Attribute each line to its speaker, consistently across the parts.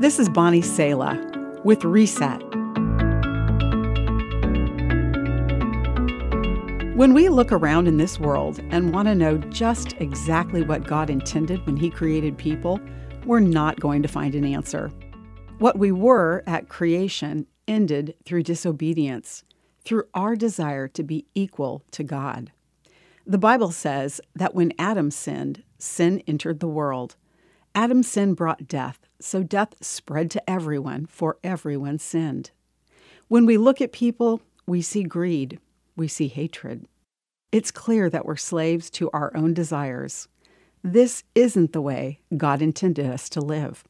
Speaker 1: This is Bonnie Sala with Reset. When we look around in this world and want to know just exactly what God intended when He created people, we're not going to find an answer. What we were at creation ended through disobedience, through our desire to be equal to God. The Bible says that when Adam sinned, sin entered the world. Adam's sin brought death, so death spread to everyone, for everyone sinned. When we look at people, we see greed, we see hatred. It's clear that we're slaves to our own desires. This isn't the way God intended us to live.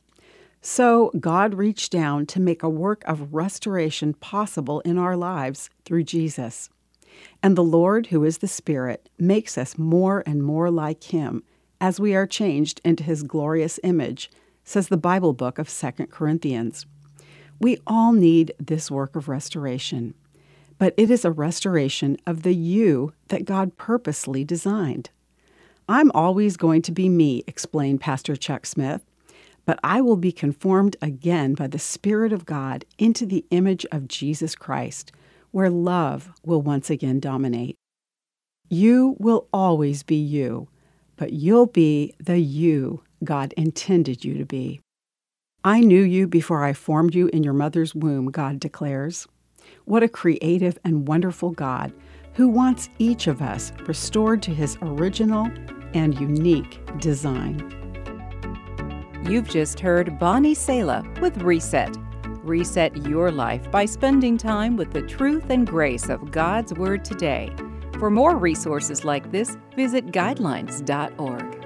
Speaker 1: So, God reached down to make a work of restoration possible in our lives through Jesus. And the Lord, who is the Spirit, makes us more and more like Him as we are changed into His glorious image, says the Bible book of 2 Corinthians. We all need this work of restoration, but it is a restoration of the you that God purposely designed. I'm always going to be me, explained Pastor Chuck Smith but I will be conformed again by the Spirit of God into the image of Jesus Christ, where love will once again dominate. You will always be you, but you'll be the you God intended you to be. I knew you before I formed you in your mother's womb, God declares. What a creative and wonderful God who wants each of us restored to his original and unique design.
Speaker 2: You've just heard Bonnie Sala with Reset. Reset your life by spending time with the truth and grace of God's Word today. For more resources like this, visit guidelines.org.